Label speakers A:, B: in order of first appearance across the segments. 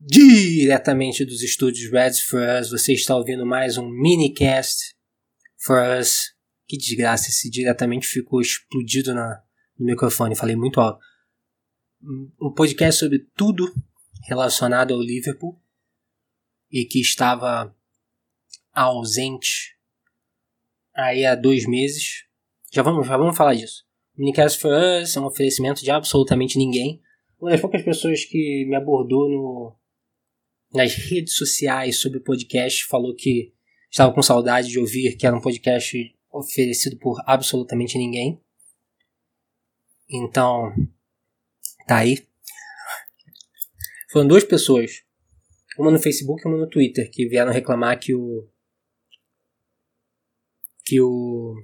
A: Diretamente dos estúdios Reds for Us, você está ouvindo mais um minicast for Us. Que desgraça, esse diretamente ficou explodido na, no microfone, falei muito alto. Um podcast sobre tudo relacionado ao Liverpool e que estava ausente aí há dois meses. Já vamos, já vamos falar disso. Minicast for Us é um oferecimento de absolutamente ninguém. Uma das poucas pessoas que me abordou no, nas redes sociais sobre o podcast falou que estava com saudade de ouvir que era um podcast oferecido por absolutamente ninguém. Então, tá aí. Foram duas pessoas, uma no Facebook e uma no Twitter, que vieram reclamar que o que o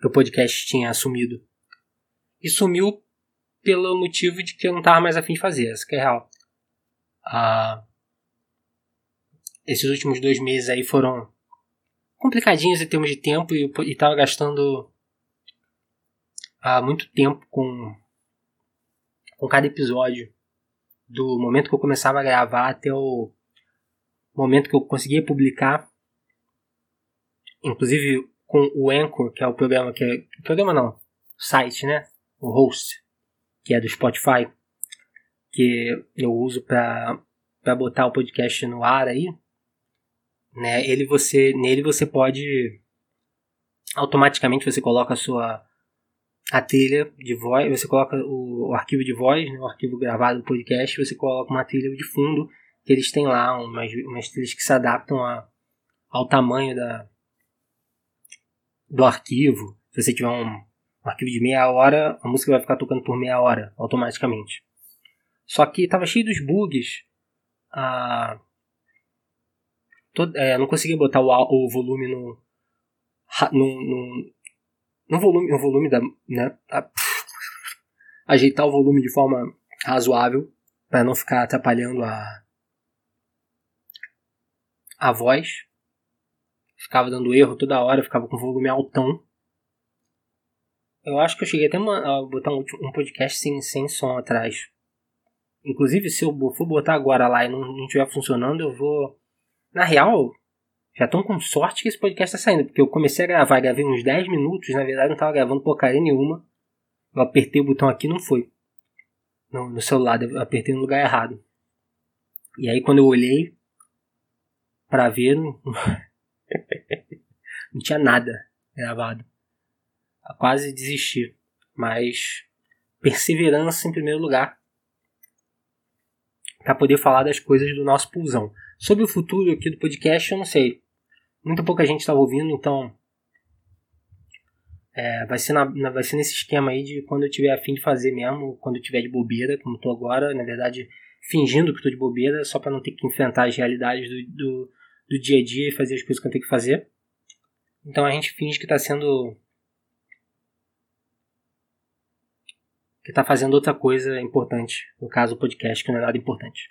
A: que o podcast tinha sumido. E sumiu pelo motivo de que eu não estava mais afim de fazer, essa que é real. Ah, esses últimos dois meses aí foram complicadinhos em termos de tempo e estava gastando ah, muito tempo com, com cada episódio. Do momento que eu começava a gravar até o momento que eu conseguia publicar. Inclusive com o Anchor, que é o programa que é. Programa não, site, né? O host, que é do Spotify que eu uso para botar o podcast no ar aí, né? Ele você nele você pode automaticamente você coloca a sua a trilha de voz, você coloca o, o arquivo de voz, né, o arquivo gravado do podcast, você coloca uma trilha de fundo que eles têm lá umas, umas trilhas que se adaptam a, ao tamanho da do arquivo. Se você tiver um, um arquivo de meia hora, a música vai ficar tocando por meia hora automaticamente. Só que estava cheio dos bugs. Ah, é, não conseguia botar o, o volume no, no, no, no volume, no volume da, né, a, ajeitar o volume de forma razoável para não ficar atrapalhando a a voz. Ficava dando erro toda hora, ficava com volume altão. Eu acho que eu cheguei até a botar um, um podcast sem, sem som atrás. Inclusive, se eu for botar agora lá e não, estiver funcionando, eu vou. Na real, já estão com sorte que esse podcast está saindo, porque eu comecei a gravar, gravei uns 10 minutos, na verdade não estava gravando porcaria nenhuma. Eu apertei o botão aqui não foi. No, no celular, eu apertei no lugar errado. E aí quando eu olhei para ver, não... não tinha nada gravado. Eu quase desisti. Mas perseverança em primeiro lugar para poder falar das coisas do nosso pulsão. Sobre o futuro aqui do podcast, eu não sei. Muita pouca gente estava ouvindo, então é, vai, ser na, vai ser nesse esquema aí de quando eu tiver afim de fazer mesmo, quando eu tiver de bobeira, como estou agora, na verdade, fingindo que estou de bobeira, só para não ter que enfrentar as realidades do, do, do, dia a dia e fazer as coisas que eu tenho que fazer. Então a gente finge que está sendo que está fazendo outra coisa importante, no caso o podcast, que não é nada importante.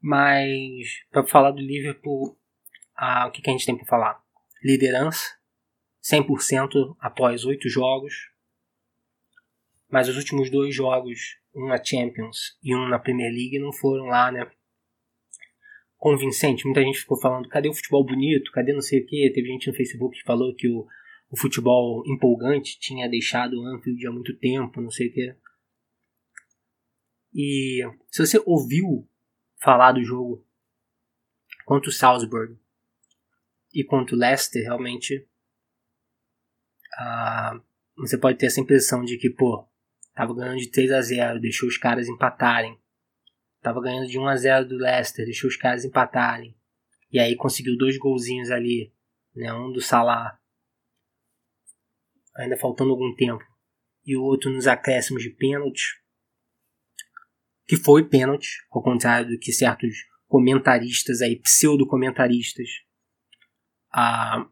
A: Mas, para falar do Liverpool, ah, o que, que a gente tem para falar? Liderança, 100% após oito jogos, mas os últimos dois jogos, um na Champions e um na Premier League, não foram lá, né? Convincente. Muita gente ficou falando, cadê o futebol bonito? Cadê não sei o que? Teve gente no Facebook que falou que o o futebol empolgante tinha deixado o Anfield há muito tempo, não sei o que. E se você ouviu falar do jogo contra o Salzburg e contra o Leicester, realmente você pode ter essa impressão de que, pô, tava ganhando de 3 a 0 deixou os caras empatarem. Tava ganhando de 1 a 0 do Leicester, deixou os caras empatarem. E aí conseguiu dois golzinhos ali, né? Um do Salah ainda faltando algum tempo, e o outro nos acréscimos de pênalti, que foi pênalti, ao contrário do que certos comentaristas aí, pseudo-comentaristas, ah,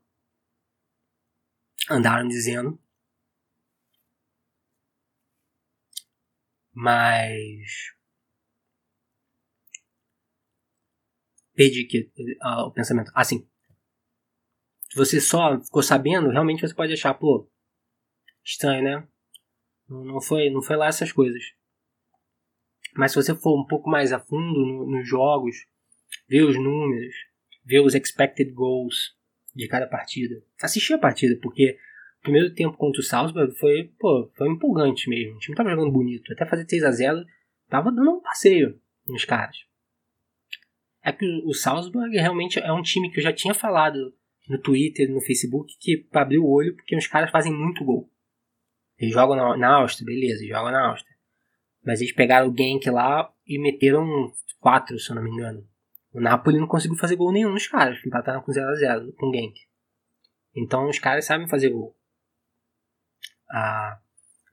A: andaram dizendo. Mas. Perdi aqui uh, o pensamento. Assim. Se você só ficou sabendo, realmente você pode achar, pô, Estranho, né? Não foi, não foi lá essas coisas. Mas se você for um pouco mais a fundo no, nos jogos, ver os números, ver os expected goals de cada partida, assistir a partida, porque o primeiro tempo contra o Salzburg foi, pô, foi empolgante mesmo. O time tava jogando bonito. Até fazer 6 a 0 tava dando um passeio nos caras. É que o Salzburg realmente é um time que eu já tinha falado no Twitter, no Facebook, que abriu o olho porque os caras fazem muito gol. Eles jogam na, na Áustria, beleza, jogam na Áustria. Mas eles pegaram o Genk lá e meteram 4, se eu não me engano. O Napoli não conseguiu fazer gol nenhum nos caras, empataram com 0x0 com o Genk. Então os caras sabem fazer gol. Ah,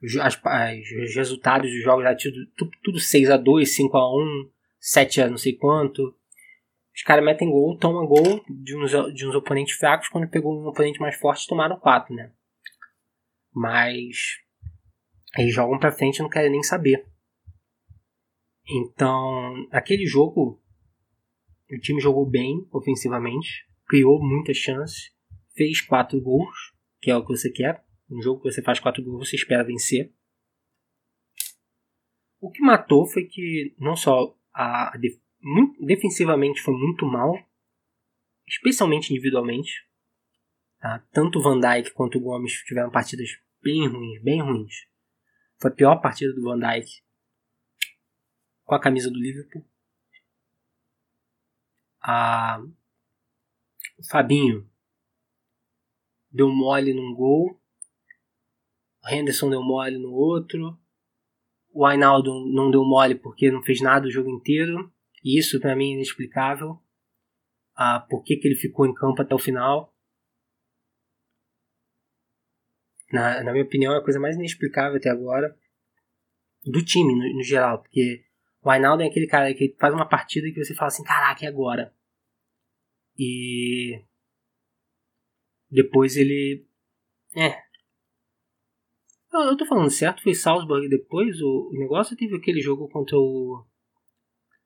A: os, as, os resultados dos jogos já tudo, tudo, tudo 6x2, 5x1, 7x não sei quanto. Os caras metem gol, tomam gol de uns, de uns oponentes fracos. Quando pegou um oponente mais forte, tomaram 4, né? Mas eles jogam pra frente e não querem nem saber. Então, aquele jogo, o time jogou bem ofensivamente, criou muitas chances, fez 4 gols, que é o que você quer. Um jogo que você faz 4 gols, você espera vencer. O que matou foi que não só a, a muito, defensivamente foi muito mal, especialmente individualmente. Tá? Tanto Van Dijk quanto o Gomes tiveram partidas bem ruins, bem ruins. Foi a pior partida do Van Dijk com a camisa do Liverpool. A... O Fabinho deu mole num gol. O Henderson deu mole no outro. O Ainaldo não deu mole porque não fez nada o jogo inteiro. E isso para mim é inexplicável. Ah, por que, que ele ficou em campo até o final. Na, na minha opinião, é a coisa mais inexplicável até agora do time no, no geral. Porque o Ainaldo é aquele cara que faz uma partida que você fala assim: caraca, e agora? E. Depois ele. É. Eu, eu tô falando certo, foi Salzburg depois o, o negócio teve aquele jogo contra o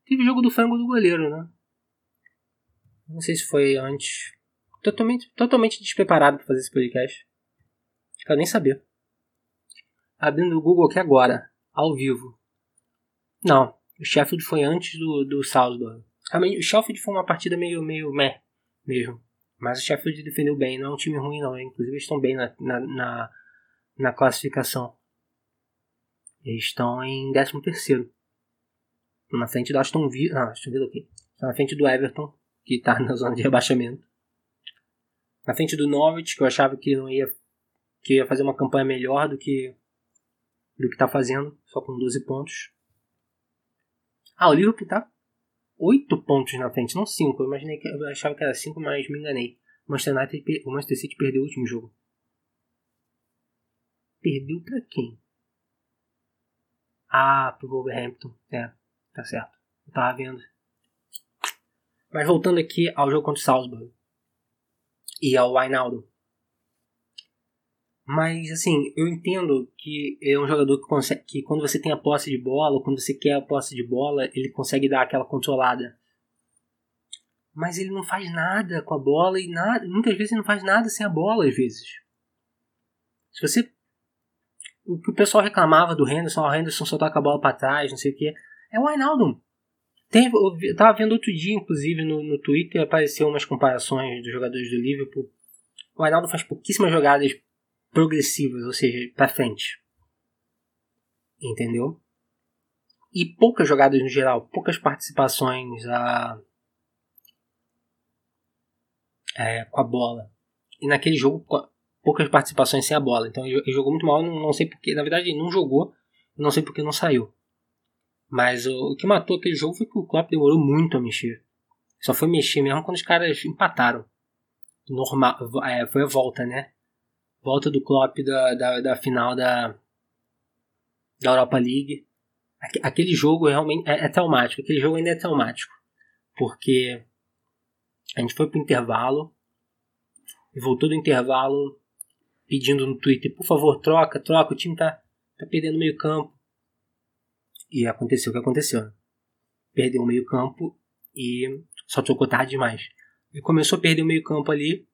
A: Teve o jogo do frango do goleiro, né? Não sei se foi antes. Totalmente, totalmente despreparado para fazer esse podcast. Quero nem saber. Abrindo o Google aqui agora, ao vivo. Não, o Sheffield foi antes do, do Salzburg. O Sheffield foi uma partida meio, meio meh mesmo. Mas o Sheffield defendeu bem, não é um time ruim não. Inclusive eles estão bem na, na, na, na classificação. Eles estão em 13 terceiro na frente do Aston Villa. Ah, Aston Villa aqui. Na frente do Everton, que está na zona de rebaixamento. Na frente do Norwich, que eu achava que não ia que ia fazer uma campanha melhor do que do que está fazendo, só com 12 pontos. Ah, o Liverpool tá 8 pontos na frente, não 5. Eu imaginei que eu achava que era 5, mas me enganei. O Manchester, United, o Manchester City perdeu o último jogo. Perdeu para quem? Ah, pro Wolverhampton. É. Tá certo. Eu tava vendo. Mas voltando aqui ao jogo contra o Salzburg. E ao Wijnaldum. Mas assim, eu entendo que é um jogador que consegue. que quando você tem a posse de bola, quando você quer a posse de bola, ele consegue dar aquela controlada. Mas ele não faz nada com a bola e nada. Muitas vezes ele não faz nada sem a bola, às vezes. Se você. O que o pessoal reclamava do Henderson, o Henderson só toca a bola para trás, não sei o que. É o Ainaldo. Tem, eu tava vendo outro dia, inclusive, no, no Twitter, apareceu umas comparações dos jogadores do Liverpool. O Ainaldo faz pouquíssimas jogadas progressivas, ou seja, para frente. Entendeu? E poucas jogadas no geral, poucas participações a, é, com a bola. E naquele jogo, poucas participações sem a bola. Então ele jogou muito mal, não, não sei porque. Na verdade, ele não jogou, não sei porque não saiu. Mas o, o, que matou aquele jogo foi que o Klopp demorou muito a mexer. Só foi mexer mesmo quando os caras empataram. Normal, é, foi a volta, né? Volta do Klopp da, da, da final da, da Europa League. Aquele jogo realmente é, é traumático. Aquele jogo ainda é traumático. Porque a gente foi pro intervalo e voltou do intervalo pedindo no Twitter, por favor, troca, troca, o time tá, tá perdendo meio campo. E aconteceu o que aconteceu. Perdeu o meio campo e só trocou tarde demais. Ele começou a perder o meio campo ali.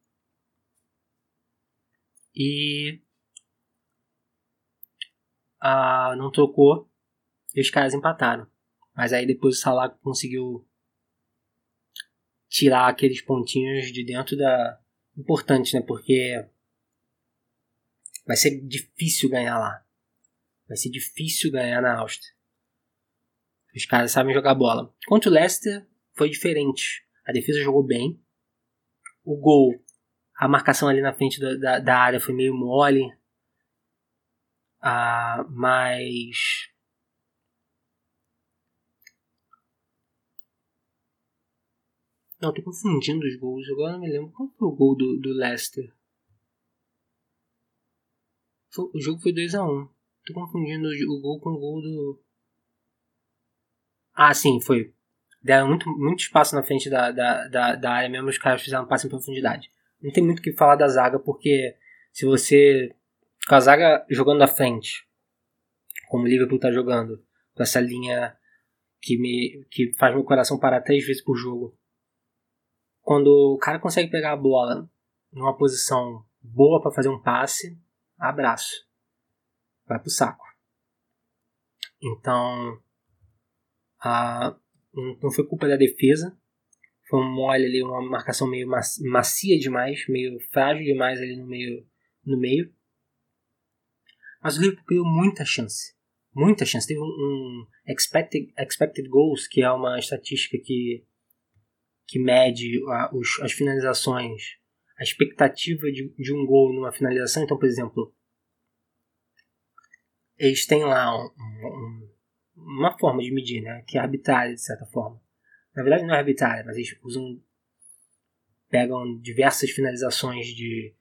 A: E ah, não trocou. E os caras empataram. Mas aí depois o Salah conseguiu tirar aqueles pontinhos de dentro da. Importante, né? Porque vai ser difícil ganhar lá. Vai ser difícil ganhar na Áustria. Os caras sabem jogar bola. Contra o Leicester foi diferente. A defesa jogou bem. O gol, a marcação ali na frente da, da, da área foi meio mole. Ah, mas Não, tô confundindo os gols. Agora não me lembro. Qual foi o gol do, do Leicester? o jogo foi 2x1. Um. Tô confundindo o, gol com o gol do. Ah, sim, foi. Deram muito, muito espaço na frente da, da, da, da área mesmo. Os caras fizeram um passe em profundidade. Não tem muito o que falar da zaga, porque se você. Com a zaga jogando na frente, como o Liverpool tá jogando, com essa linha que, me, que faz meu coração parar três vezes por jogo quando o cara consegue pegar a bola numa posição boa para fazer um passe, abraço. Vai pro saco. Então, a, não foi culpa da defesa. Foi um mole ali, uma marcação meio macia demais, meio frágil demais ali no meio. No meio. Mas o Liverpool criou muita chance. Muita chance. Teve um, um expected, expected goals, que é uma estatística que que mede a, os, as finalizações, a expectativa de, de um gol numa finalização. Então, por exemplo, eles têm lá um, um, uma forma de medir, né, que é arbitrária, de certa forma. Na verdade, não é arbitrária, mas eles usam pegam diversas finalizações de,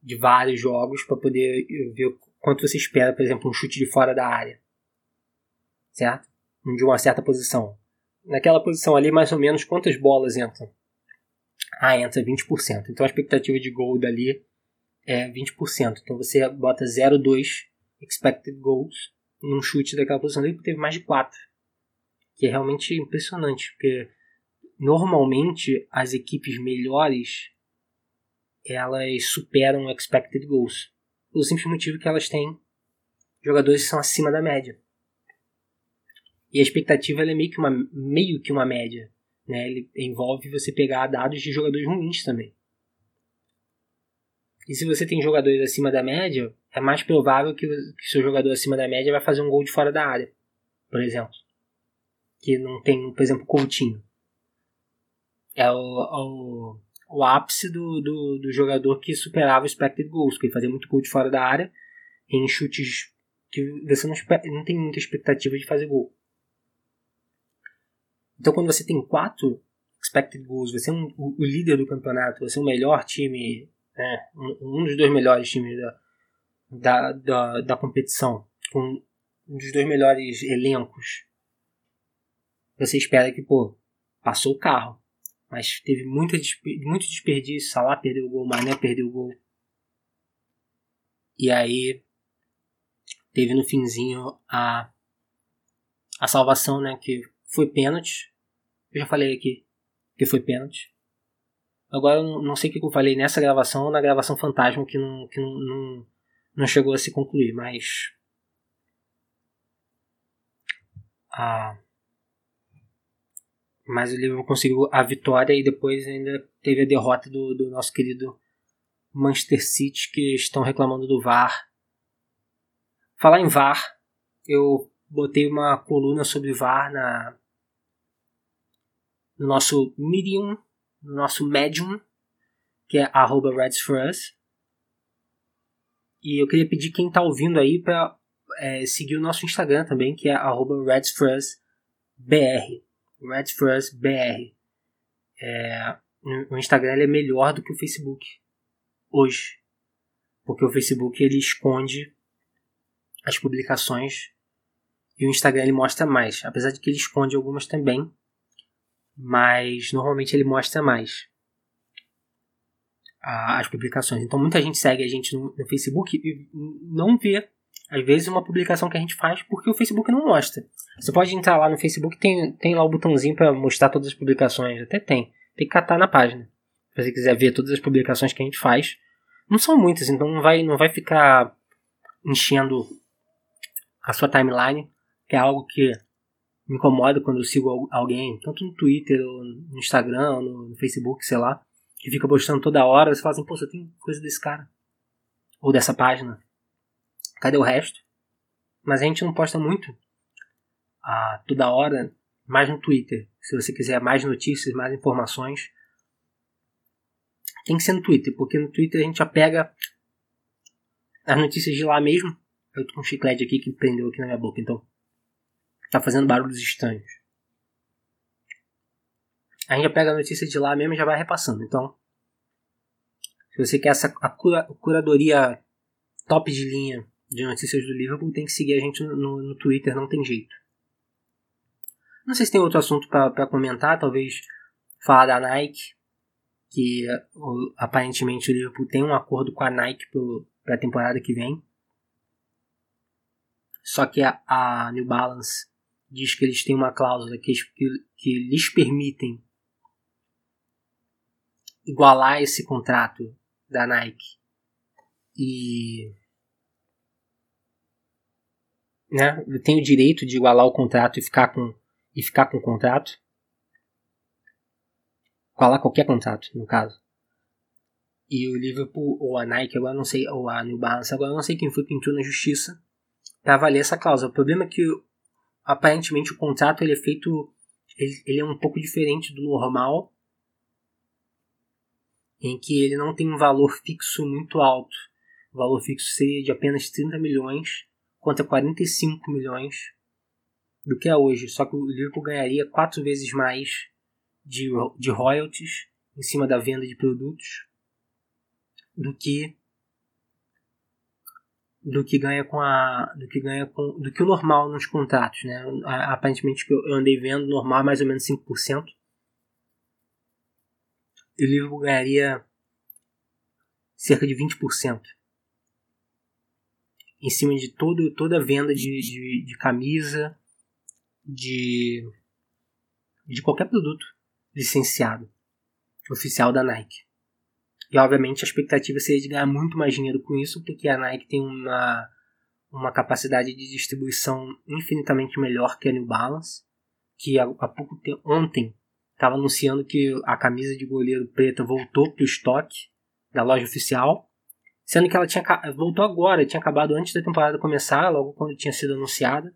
A: de vários jogos para poder ver quanto você espera, por exemplo, um chute de fora da área. Certo? De uma certa posição naquela posição ali, mais ou menos, quantas bolas entram? Ah, entra 20%. Então a expectativa de gol dali é 20%. Então você bota 0,2 expected goals num chute daquela posição. Ele teve mais de 4. Que é realmente impressionante, porque normalmente as equipes melhores elas superam expected goals. Pelo simples motivo que elas têm jogadores que são acima da média. E a expectativa é meio que uma, meio que uma média. Né? Ele envolve você pegar dados de jogadores ruins também. E se você tem jogadores acima da média, é mais provável que, que seu jogador acima da média vai fazer um gol de fora da área, por exemplo. Que não tem, por exemplo, Coutinho. É o, o, o ápice do, do, do, jogador que superava o expected goals, que ele fazia muito gol de fora da área, em chutes que você não, não tem muita expectativa de fazer gol. Então, quando você tem quatro expected goals, você é um, o, o, líder do campeonato, você é o melhor time, né, um, um, dos dois melhores times da, da, da, da competição, com um dos dois melhores elencos, você espera que, pô, passou o carro. Mas teve muito, muito desperdício. Salah perdeu o gol, Mané perdeu o gol. E aí teve no finzinho a, a salvação, né? Que foi pênalti. Eu já falei aqui que foi pênalti. Agora eu não sei o que eu falei nessa gravação ou na gravação fantasma que não, que não, não, não chegou a se concluir, mas. Ah, mas o Liverpool conseguiu a vitória e depois ainda teve a derrota do, do nosso querido Manchester City que estão reclamando do VAR. Falar em VAR, eu botei uma coluna sobre VAR na, no nosso Medium, no nosso Medium, que é arroba RedsForUs. E eu queria pedir quem está ouvindo aí para é, seguir o nosso Instagram também, que é arroba RedsForUsBR. RedsForUsBR. É, o Instagram é melhor do que o Facebook hoje. Porque o Facebook ele esconde as publicações e o Instagram ele mostra mais. Apesar de que ele esconde algumas também, mas normalmente ele mostra mais as publicações. Então muita gente segue a gente no, no, Facebook e não vê, às vezes, uma publicação que a gente faz porque o Facebook não mostra. Você pode entrar lá no Facebook, tem, tem lá o botãozinho para mostrar todas as publicações, até tem. Tem que catar na página. Se você quiser ver todas as publicações que a gente faz. Não são muitas, então não vai, não vai ficar enchendo a sua timeline, que é algo que me incomoda quando eu sigo alguém, tanto no Twitter, no Instagram, no Facebook, sei lá, que fica postando toda hora, você fala assim, pô, você tem coisa desse cara. Ou dessa página. Cadê o resto? Mas a gente não posta muito ah, toda hora, mais no Twitter. Se você quiser mais notícias, mais informações, tem que ser no Twitter, porque no Twitter a gente já pega as notícias de lá mesmo. Eu tô com um chiclete aqui que prendeu aqui na minha boca, então tá fazendo barulhos estranhos. A gente já pega a notícia de lá mesmo e já vai repassando. Então, se você quer essa a cura, curadoria top de linha de notícias do Liverpool, tem que seguir a gente no, no, Twitter, não tem jeito. Não sei se tem outro assunto para comentar, talvez falar da Nike, que aparentemente o Liverpool tem um acordo com a Nike para a temporada que vem. Só que a, a, New Balance diz que eles têm uma cláusula que, que, que lhes permitem igualar esse contrato da Nike e né, tem o direito de igualar o contrato e ficar com e ficar com o contrato. Igualar qualquer contrato, no caso. E o Liverpool ou a Nike, agora não sei, ou a New Balance, agora não sei quem foi que entrou na justiça para avaliar essa cláusula. O problema é que aparentemente o contrato ele é feito ele, ele é um pouco diferente do normal em que ele não tem um valor fixo muito alto. O valor fixo seria de apenas 30 milhões contra 45 milhões do que é hoje. Só que o Liverpool ganharia quatro vezes mais de, de royalties em cima da venda de produtos do que do que ganha com a do que ganha com do que o normal nos contratos, né? Aparentemente que eu andei vendo normal é mais ou menos 5%. E o Liverpool ganharia cerca de 20% em cima de todo, toda a venda de, de, de camisa, de, de qualquer produto licenciado oficial da Nike. E obviamente a expectativa seria de ganhar muito mais dinheiro com isso, porque a Nike tem uma, uma capacidade de distribuição infinitamente melhor que a New Balance, que há, há pouco tempo, ontem estava anunciando que a camisa de goleiro preta voltou para o estoque da loja oficial, sendo que ela tinha voltou agora, tinha acabado antes da temporada começar, logo quando tinha sido anunciada.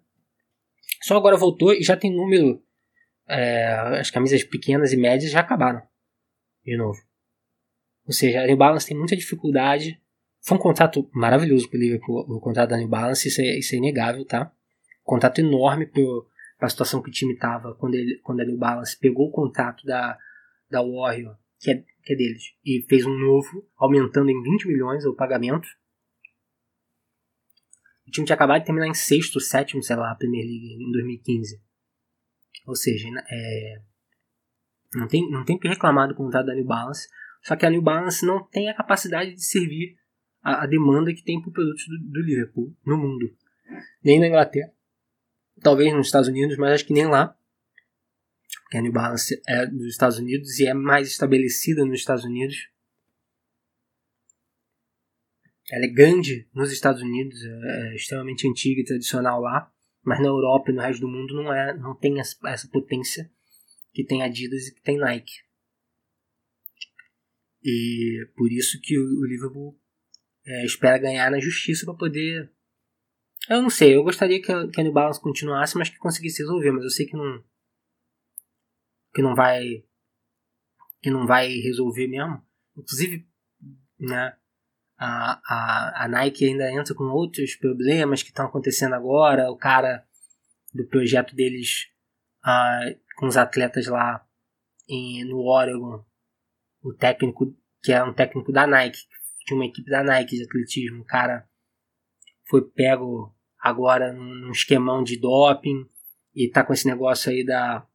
A: Só agora voltou e já tem número. É, as camisas pequenas e médias já acabaram. De novo. Ou seja, a New Balance tem muita dificuldade. Foi um contrato maravilhoso para o Liverpool, o contrato da New Balance, isso é, isso é inegável, tá? Contrato enorme para a situação que o time estava quando, ele, quando a New Balance pegou o contrato da, da Warrior, que é, que é deles, e fez um novo, aumentando em 20 milhões o pagamento. O time tinha acabado de terminar em sexto, sétimo, sei lá, a Premier League em 2015. Ou seja, é, não, tem, não tem o que reclamar do contrato da New Balance. Só que a New Balance não tem a capacidade de servir a, a demanda que tem por produtos do, do Liverpool no mundo. Nem na Inglaterra. Talvez nos Estados Unidos, mas acho que nem lá. Porque a New Balance é dos Estados Unidos e é mais estabelecida nos Estados Unidos ela é grande nos Estados Unidos, é, é extremamente antiga e tradicional lá, mas na Europa e no resto do mundo não, é, não tem essa, potência que tem Adidas e que tem Nike. E por isso que o, Liverpool é, espera ganhar na justiça para poder. Eu não sei, eu gostaria que a, que a New Balance continuasse, mas que conseguisse resolver, mas eu sei que não. Que não vai. que não vai resolver mesmo. Inclusive, né, a, a, a Nike ainda entra com outros problemas que estão acontecendo agora. O cara do projeto deles uh, com os atletas lá em, no Oregon, o técnico, que é um técnico da Nike, tinha uma equipe da Nike de atletismo, o cara foi pego agora num esquemão de doping e tá com esse negócio aí da,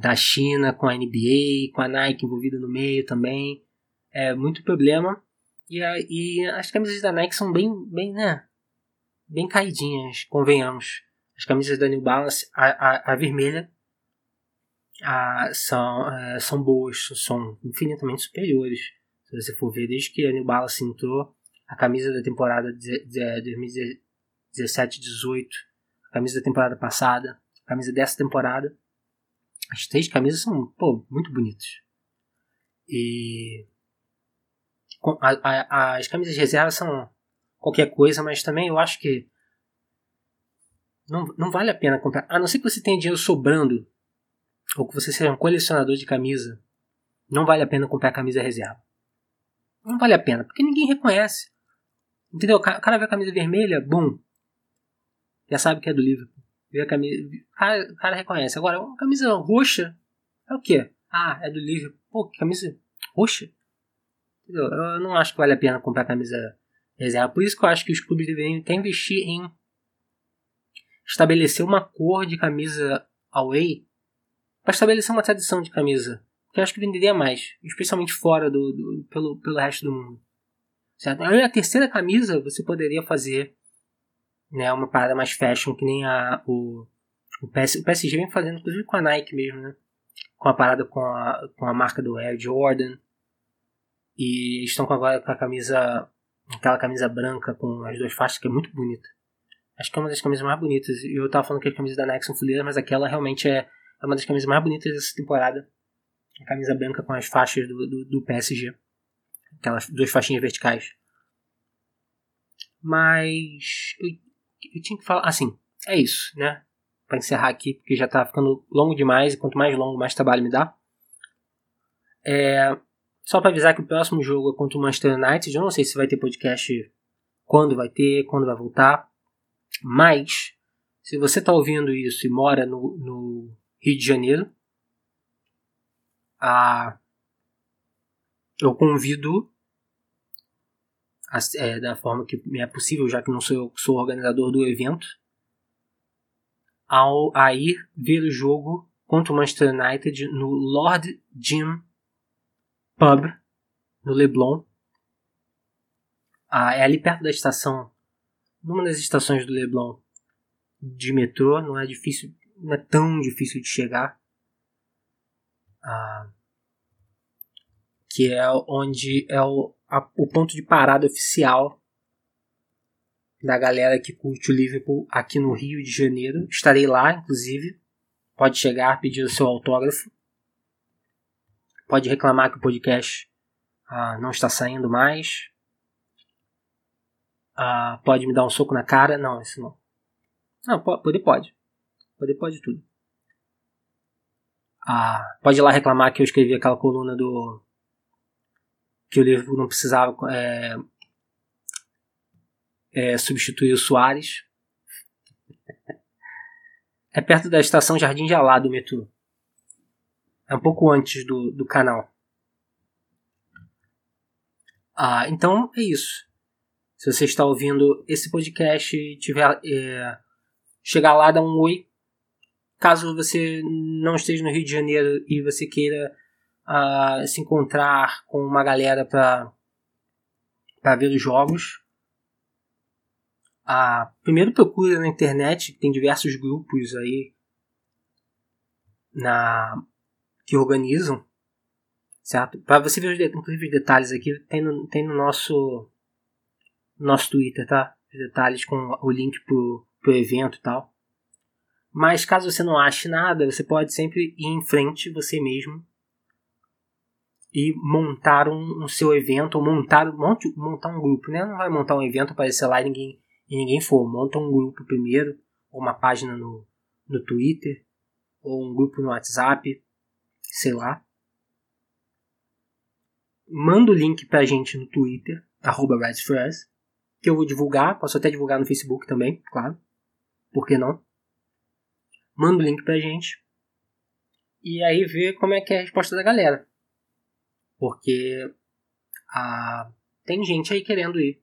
A: da China com a NBA, com a Nike envolvida no meio também. É muito problema. E, a, e as camisas da Nike são bem, bem, né? Bem caidinhas, convenhamos. As camisas da New Balance, a, a, a vermelha, a, são, a, são boas, são infinitamente superiores. Se você for ver, desde que a New Balance entrou, a camisa da temporada de, de, de 2017-18, a camisa da temporada passada, camisa dessa temporada. As três camisas são, pô, muito bonitas. E a, a, as camisas de reserva são qualquer coisa, mas também eu acho que não, não vale a pena comprar. A não ser que você tenha dinheiro sobrando, ou que você seja um colecionador de camisa, não vale a pena comprar camisa reserva. Não vale a pena, porque ninguém reconhece. Entendeu? O cara vê a camisa vermelha, bum. Já sabe que é do livro. Vê a camisa. Cara, cara reconhece. Agora, uma camisa roxa é o quê? Ah, é do livro. Pô, camisa roxa? Entendeu? Eu não acho que vale a pena comprar camisa reserva. Por isso que eu acho que os clubes deveriam até investir em estabelecer uma cor de camisa away para estabelecer uma tradição de camisa. Que eu acho que venderia mais, especialmente fora do, do pelo, pelo resto do mundo. Certo? Aí a terceira camisa você poderia fazer né, uma parada mais fashion, que nem a, o, o, o PSG vem fazendo, inclusive com a Nike mesmo, né? Com a parada com a, com a marca do Air Jordan. E estão agora com a camisa, aquela camisa branca com as duas faixas, que é muito bonita. Acho que é uma das camisas mais bonitas. Eu tava falando que a camisa da Nike são fuleiras, mas aquela realmente é, é uma das camisas mais bonitas dessa temporada. A camisa branca com as faixas do, do, do PSG. Aquelas duas faixinhas verticais. Mas eu, tinha que falar. Assim, é isso, né? Pra encerrar aqui, porque já tá ficando longo demais. E quanto mais longo, mais trabalho me dá. É, só para avisar que o próximo jogo é contra o Manchester United. Eu não sei se vai ter podcast quando vai ter, quando vai voltar. Mas, se você está ouvindo isso e mora no, no, Rio de Janeiro, a, eu convido, é, da forma que me é possível, já que não sou eu que sou organizador do evento, ao, a ir ver o jogo contra o Manchester United no Lord Jim Pub, no Leblon. Ah, é ali perto da estação numa das estações do Leblon de metrô, não é difícil, não é tão difícil de chegar. Ah, que é onde é o, a, o ponto de parada oficial da galera que curte o Liverpool aqui no Rio de Janeiro. Estarei lá, inclusive. Pode chegar, pedir o seu autógrafo. Pode reclamar que o podcast ah, não está saindo mais. Ah, pode me dar um soco na cara? Não, isso não. Não, poder pode. Poder pode tudo. Ah, pode ir lá reclamar que eu escrevi aquela coluna do. Que o livro não precisava é, é, substituir o Soares. É perto da estação Jardim de Alá do metrô. É um pouco antes do, do canal. Ah, então é isso. Se você está ouvindo esse podcast e tiver é, chegar lá, dá um oi. Caso você não esteja no Rio de Janeiro e você queira uh, se encontrar com uma galera para para ver os jogos, primeiro procura na internet, tem diversos grupos aí na que organizam, certo? Para você ver os, inclusive os detalhes aqui, tem no, tem no nosso nosso Twitter, tá? Os detalhes com o link pro, pro evento e tal. Mas caso você não ache nada, você pode sempre ir em frente você mesmo e montar um, um seu evento, montar, monte, montar um grupo, né? Não vai montar um evento, aparecer lá e ninguém, e ninguém for. Monta um grupo primeiro, ou uma página no, no Twitter, ou um grupo no WhatsApp, sei lá. Manda o link pra gente no Twitter, arroba que eu vou divulgar, posso até divulgar no Facebook também, claro. Por que não? Manda o link pra gente. E aí ver como é que é a resposta da galera. Porque ah, tem gente aí querendo ir.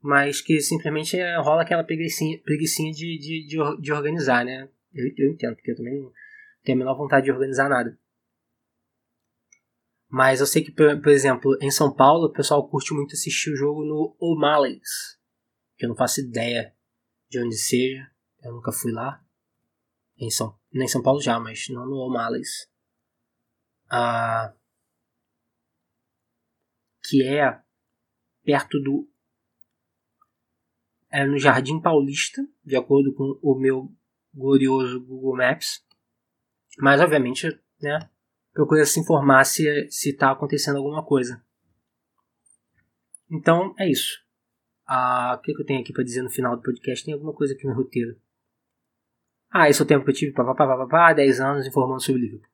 A: Mas que simplesmente rola aquela preguiçinha, preguiçinha de, de, de, de organizar, né? Eu, eu entendo, porque eu também não tenho a menor vontade de organizar nada. Mas eu sei que, por, por, exemplo, em São Paulo, o pessoal curte muito assistir o jogo no O'Malley's. Que eu não faço ideia de onde seja. Eu nunca fui lá. Em São, nem em São Paulo já, mas não no O'Malley's. Ah, que é perto do. É no Jardim Paulista, de acordo com o meu glorioso Google Maps. Mas, obviamente, né, procura se informar se está acontecendo alguma coisa. Então, é isso. Ah, o que, que eu tenho aqui para dizer no final do podcast? Tem alguma coisa aqui no roteiro. Ah, esse é o tempo que eu tive, papapá, papapá, 10 anos informando sobre o livro.